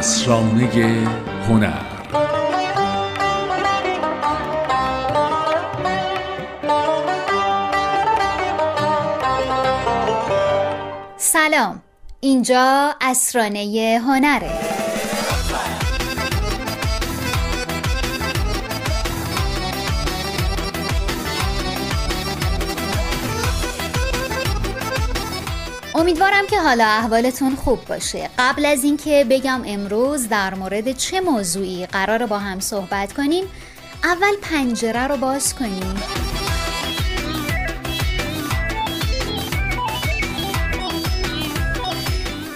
اسرانه هنر. سلام. اینجا اسرانه هنره. امیدوارم که حالا احوالتون خوب باشه. قبل از اینکه بگم امروز در مورد چه موضوعی قرار با هم صحبت کنیم اول پنجره رو باز کنیم.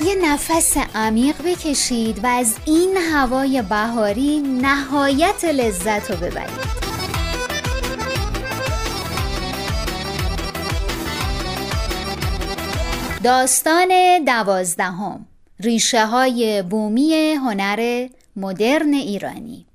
یه نفس عمیق بکشید و از این هوای بهاری نهایت لذت رو ببرید. داستان دوازدهم. ریشه های بومی هنر مدرن ایرانی.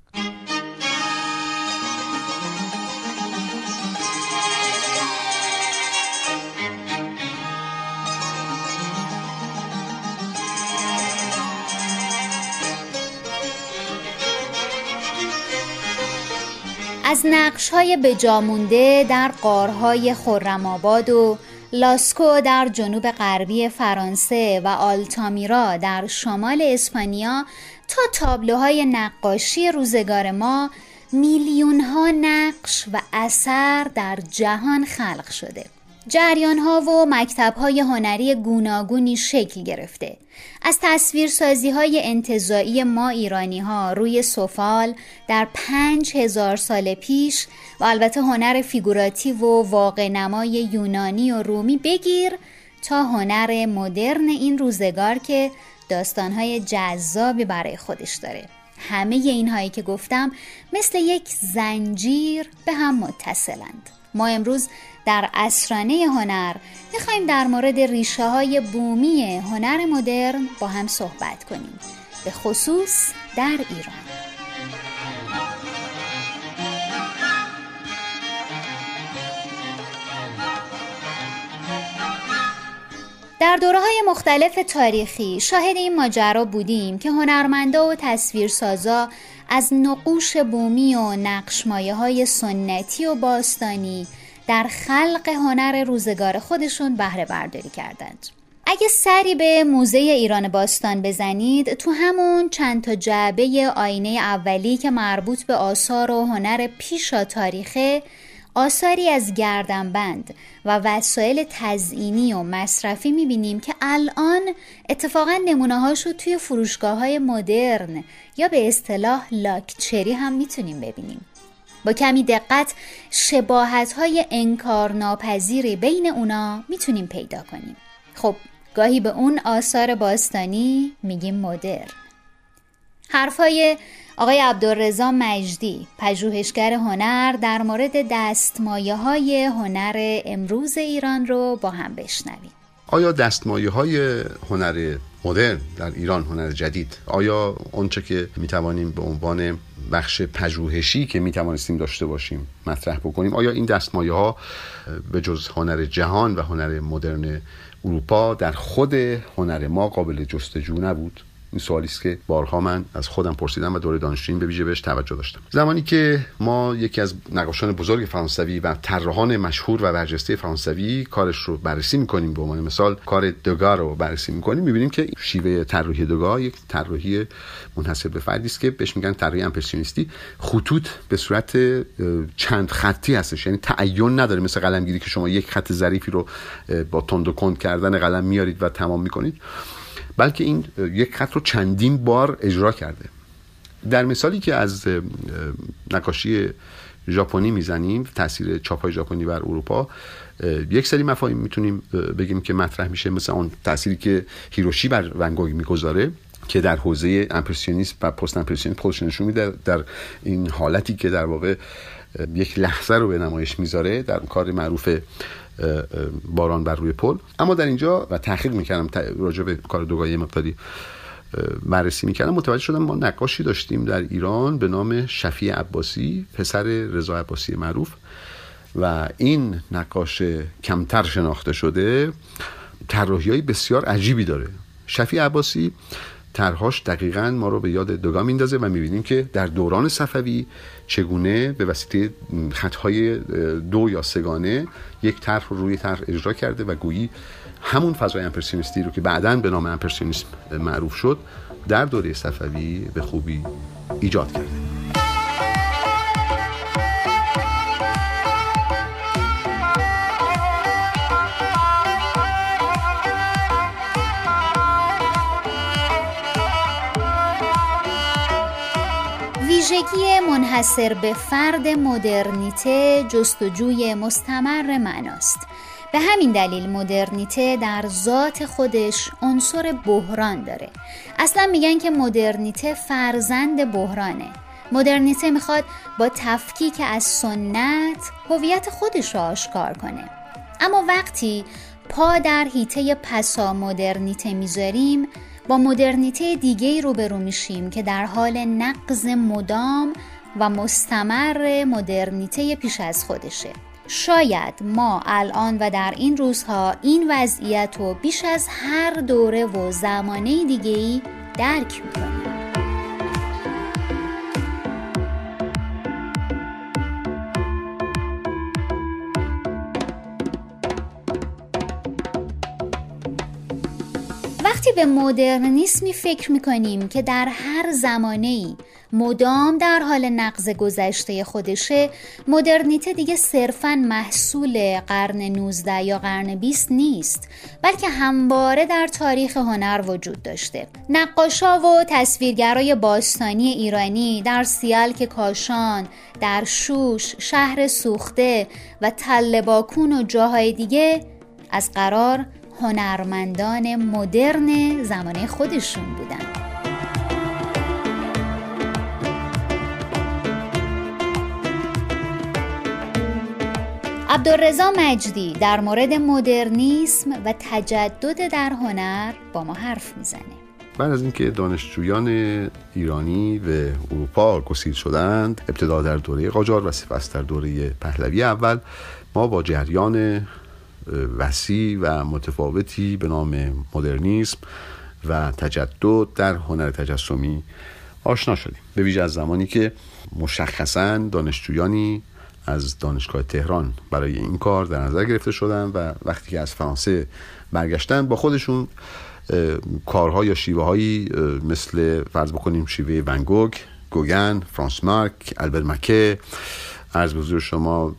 از نقش های بجامونده در قارهای خرم‌آباد و لاسکو در جنوب غربی فرانسه و آلتامیرا در شمال اسپانیا تا تابلوهای نقاشی روزگار ما میلیون ها نقش و اثر در جهان خلق شده. جریان ها و مکتب های هنری گوناگونی شکل گرفته. از تصویرسازی های انتظایی ما ایرانی ها روی سفال در پنج هزار سال پیش و البته هنر فیگوراتی و واقع نمای یونانی و رومی بگیر تا هنر مدرن این روزگار که داستانهای جذابی برای خودش داره. همه اینهایی که گفتم مثل یک زنجیر به هم متصلند. ما امروز در اسرانه هنر می‌خوایم در مورد ریشه های بومی هنر مدرن با هم صحبت کنیم. به خصوص در ایران. در دوره های مختلف تاریخی شاهد این ماجرا بودیم که هنرمندا و تصویرسازا از نقوش بومی و نقشمایه های سنتی و باستانی در خلق هنر روزگار خودشون بهره برداری کردند. اگه سری به موزه ایران باستان بزنید تو همون چند تا جعبه آینه اولی که مربوط به آثار و هنر پیشا تاریخه آثاری از گردنبند و وسایل تزئینی و مصرفی می‌بینیم که الان اتفاقا نمونه هاشو توی فروشگاه های مدرن یا به اصطلاح لاکچری هم می‌تونیم ببینیم. با کمی دقت شباهت های انکار ناپذیری بین اونا می‌تونیم پیدا کنیم. خب گاهی به اون آثار باستانی میگیم مدرن. حرفای آقای عبدالرزا مجدی پژوهشگر هنر در مورد دستمایه های هنر امروز ایران رو با هم بشنویم. آیا دستمایه های هنر مدرن در ایران هنر جدید آیا اونچه که می‌توانیم به عنوان بخش پژوهشی که می‌توانستیم داشته باشیم مطرح بکنیم آیا این دستمایه ها به جز هنر جهان و هنر مدرن اروپا در خود هنر ما قابل جستجو نبود؟ این سوالی است که بارها من از خودم پرسیدم و دوره دانشجویی به ویژه بهش توجه داشتم. زمانی که ما یکی از نقاشان بزرگ فرانسوی و طراحان مشهور و برجسته فرانسوی کارش رو بررسی می‌کنیم به عنوان مثال کار دگا رو بررسی می‌کنیم می‌بینیم که شیوه طراحی دگا یک طراحی منحصر به فردی است که بهش میگن طراحی امپرسیونیستی. خطوط به صورت چند خطی هستش یعنی تعین نداره. مثل قلمگیری که شما یک خط ظریفی رو با تند و کند کردن قلم میارید و تمام می‌کنید. بلکه این یک خط رو چندین بار اجرا کرده. در مثالی که از نقاشی ژاپنی می‌زنیم تاثیر چاپای ژاپنی بر اروپا یک سری مفاهیم می‌تونیم بگیم که مطرح میشه مثل اون تأثیری که هیروشی بر ونگوگ می‌گذاره که در حوزه امپرسیونیسم و پست امپرسیونیسم خودش نشون میده در این حالتی که در واقع یک لحظه رو به نمایش می‌ذاره در کار معروف باران بر روی پل. اما در اینجا و تحقیق می‌کردم راجع به کار دوگاهی مقداری بررسی می‌کردم. متوجه شدم ما نقاشی داشتیم در ایران به نام شفیع عباسی پسر رضا عباسی معروف. و این نقاش کمتر شناخته شده طراحی بسیار عجیبی داره. شفیع عباسی طرحهاش دقیقا ما رو به یاد دوگان میندازه و می‌بینیم که در دوران صفوی چگونه به وسیله خطهای دو یا سگانه یک طرح رو روی طرح اجرا کرده و گویی همون فضای امپرسیونیستی رو که بعدا به نام امپرسیونیسم معروف شد در دوره صفوی به خوبی ایجاد کرده. ویژگی منحصر به فرد مدرنیته جستجوی مستمر معناست. به همین دلیل مدرنیته در ذات خودش عنصر بحران داره. اصلا میگن که مدرنیته فرزند بحرانه. مدرنیته می‌خواد با تفکیک از سنت هویت خودش را آشکار کنه. اما وقتی پا در هیته پسا مدرنیته می‌ذاریم با مدرنیته دیگه روبرو میشیم که در حال نقض مدام و مستمر مدرنیته پیش از خودشه. شاید ما الان و در این روزها این وضعیت رو بیش از هر دوره و زمانه دیگه درک می‌کنیم. به مدرنیسمی فکر می‌کنیم که در هر زمانه ای مدام در حال نقض گذشته خودشه مدرنیته دیگه صرفا محصول قرن 19 یا قرن 20 نیست بلکه همواره در تاریخ هنر وجود داشته. نقاشا و تصویرگرای باستانی ایرانی در سیالک کاشان در شوش شهر سوخته و تل باکون و جاهای دیگه از قرار هنرمندان مدرن زمانه خودشون بودن. عبدالرزا مجدی در مورد مدرنیسم و تجدد در هنر با ما حرف می‌زنه. بعد از اینکه دانشجویان ایرانی به اروپا گسیل شدند ابتدا در دوره قاجار و سپس در دوره پهلوی اول ما با جریان وسیع و متفاوتی به نام مدرنیسم و تجدد در هنر تجسمی آشنا شدیم. به ویژه از زمانی که مشخصا دانشجویانی از دانشگاه تهران برای این کار در نظر گرفته شدن و وقتی که از فرانسه برگشتن با خودشون کارها یا شیوه هایی مثل فرض بکنیم شیوه ونگوگ گوگن فرانس مارک البر مکه عرض بزرگ شما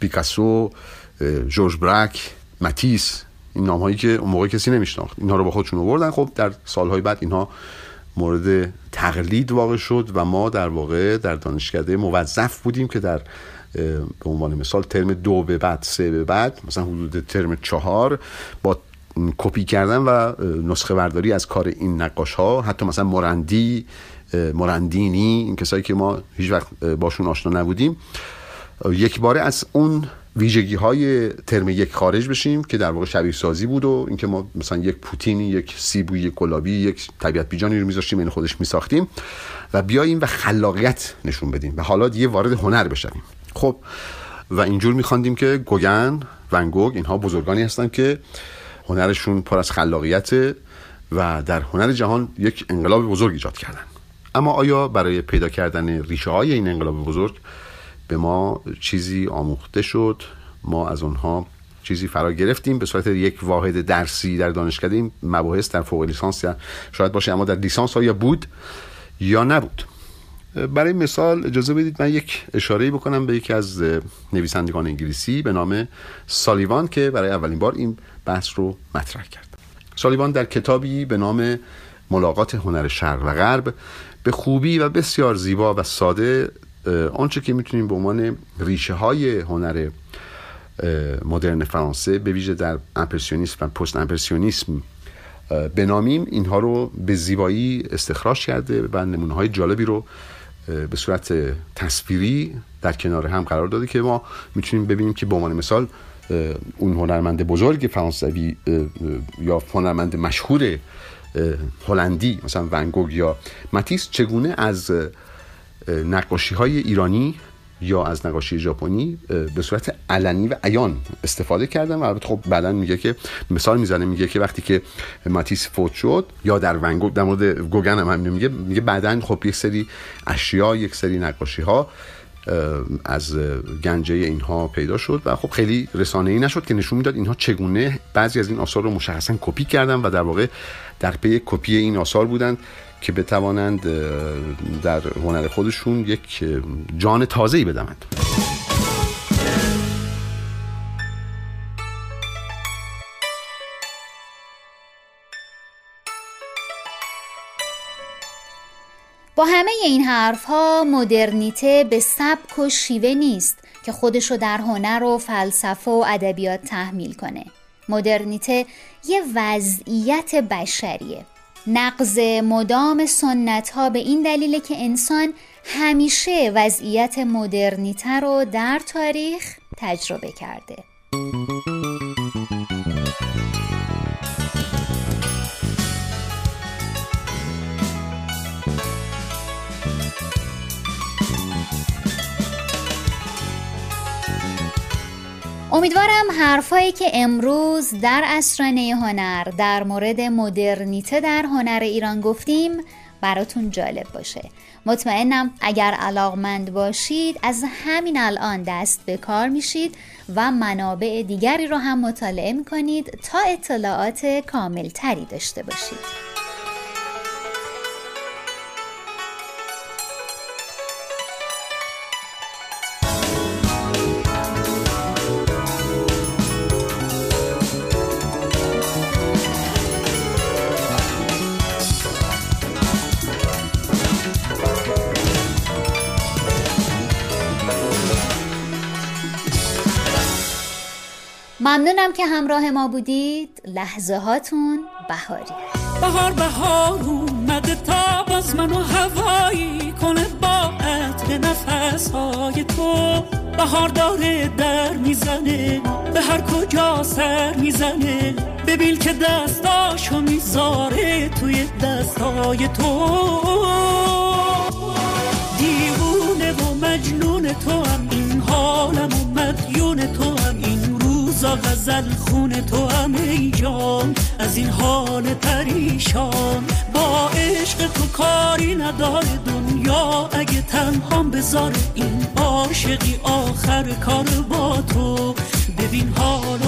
پیکاسو جورج برک متیس این نام هایی که اون موقع کسی نمیشناخت. اینها رو با خودشون آوردن. خب در سالهای بعد اینها مورد تقلید واقع شد و ما در واقع در دانشکده موظف بودیم که در به عنوان مثال ترم دو به بعد سه به بعد مثلا حدود ترم چهار با کپی کردن و نسخه برداری از کار این نقاش ها حتی مثلا مرندی مرندینی این کسایی که ما هیچ وقت باشون آشنا نبودیم. یک باره از اون ویژگی های ترم یک خارج بشیم که در واقع شبیه سازی بود و اینکه ما مثلا یک پوتینی یک سیبوی یک گلابی یک طبیعت بیجانی رو میذاشتیم این خودش میساختیم و بیاییم و خلاقیت نشون بدیم و حالا دیگه وارد هنر بشویم. خب و اینجور میخواندیم که گوگن ونگوگ اینها بزرگانی هستن که هنرشون پر از خلاقیت و در هنر جهان یک انقلاب بزرگ ایجاد کردن. اما آیا برای پیدا کردن ریشه های این انقلاب بزرگ به ما چیزی آموخته شد. ما از اونها چیزی فرا گرفتیم به صورت یک واحد درسی در دانشکده این مباحث در فوق لیسانس شاید باشه اما در لیسانس ها یا بود یا نبود. برای مثال اجازه بدید من یک اشاره بکنم به یکی از نویسندگان انگلیسی به نام سالیوان که برای اولین بار این بحث رو مطرح کرد. سالیوان در کتابی به نام ملاقات هنر شرق و غرب به خوبی و بسیار زیبا و ساده آنچه که می‌تونیم به عنوان ریشه های هنر مدرن فرانسه به ویژه در امپرسیونیسم و پست امپرسیونیسم بنامیم اینها رو به زیبایی استخراج کرده و نمونه های جالبی رو به صورت تصویری در کنار هم قرار داده که ما می‌تونیم ببینیم که به عنوان مثال اون هنرمند بزرگ فرانسوی یا هنرمند مشهور هلندی مثلا ونگوگ یا ماتیس چگونه از نقاشی های ایرانی یا از نقاشی ژاپنی به صورت علنی و عیان استفاده کردن و البته خب بعدا میگه که مثال می‌زنه میگه که وقتی که ماتیس فوت شد یا در ونگو در مورد گوگن هم میگه میگه بعدا خب یک سری اشیا یک سری نقاشی ها از گنجه اینها پیدا شد و خب خیلی رسانه ای نشد که نشون می‌داد اینها چگونه بعضی از این آثار رو مشخصا کپی کردن و در واقع در پی کپی این آثار بودند که بتوانند در هنر خودشون یک جان تازه‌ای بدهند. با همه این حرف ها مدرنیته به سبک و شیوه نیست که خودشو در هنر و فلسفه و ادبیات تحمیل کنه. مدرنیته یه وضعیت بشریه. نقض مدام سنت ها به این دلیل که انسان همیشه وضعیت مدرنیته رو در تاریخ تجربه کرده. امیدوارم حرفایی که امروز در اسرانه هنر در مورد مدرنیته در هنر ایران گفتیم براتون جالب باشه. مطمئنم اگر علاقمند باشید از همین الان دست به کار میشید و منابع دیگری رو هم مطالعه می‌کنید تا اطلاعات کامل تری داشته باشید. ممنونم که همراه ما بودید. لحظه هاتون بهاری. بهار بهار اومده تا باز منو هوایی کنه با عطر نفس های تو. بهار داره در می‌زنه به هر کجا سر می‌زنه. ببین که دستاشو می‌ذاره توی دستای تو. دیوونه و مجنون تو هم این حالم و مدیون تو روزا غزل خون تو هم ای جان از این حال پریشان. با عشق تو کاری نداره دنیا اگه تنهام بذاره این عاشقی آخر کار با تو. ببین حال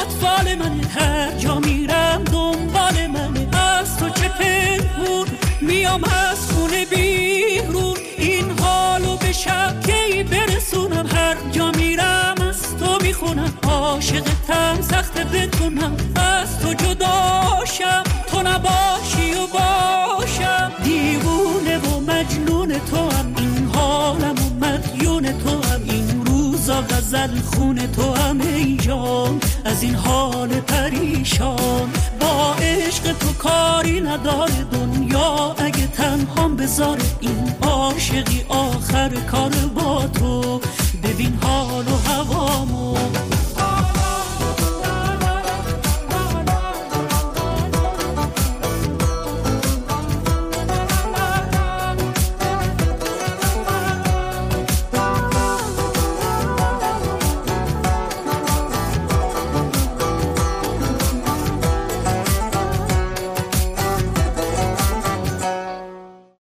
چشمات فال من هر جا میرم دنبال من از تو چه پنهون میام از خونه بیرون. این حالو به شبکی برسونم. هر جا میرم از تو می‌خونم. عاشقتم سخت بتونم از تو جداشم تو نباشی و باشم. دیوونه و مجنون تو هم این حالم و مدیون تو هم این روزا غزل خون تو هم ای جان از این حال پریشان. با عشق تو کاری نداره دنیا اگه تنهام بذاره این عاشقی آخر کار با تو. ببین حال و هوامو.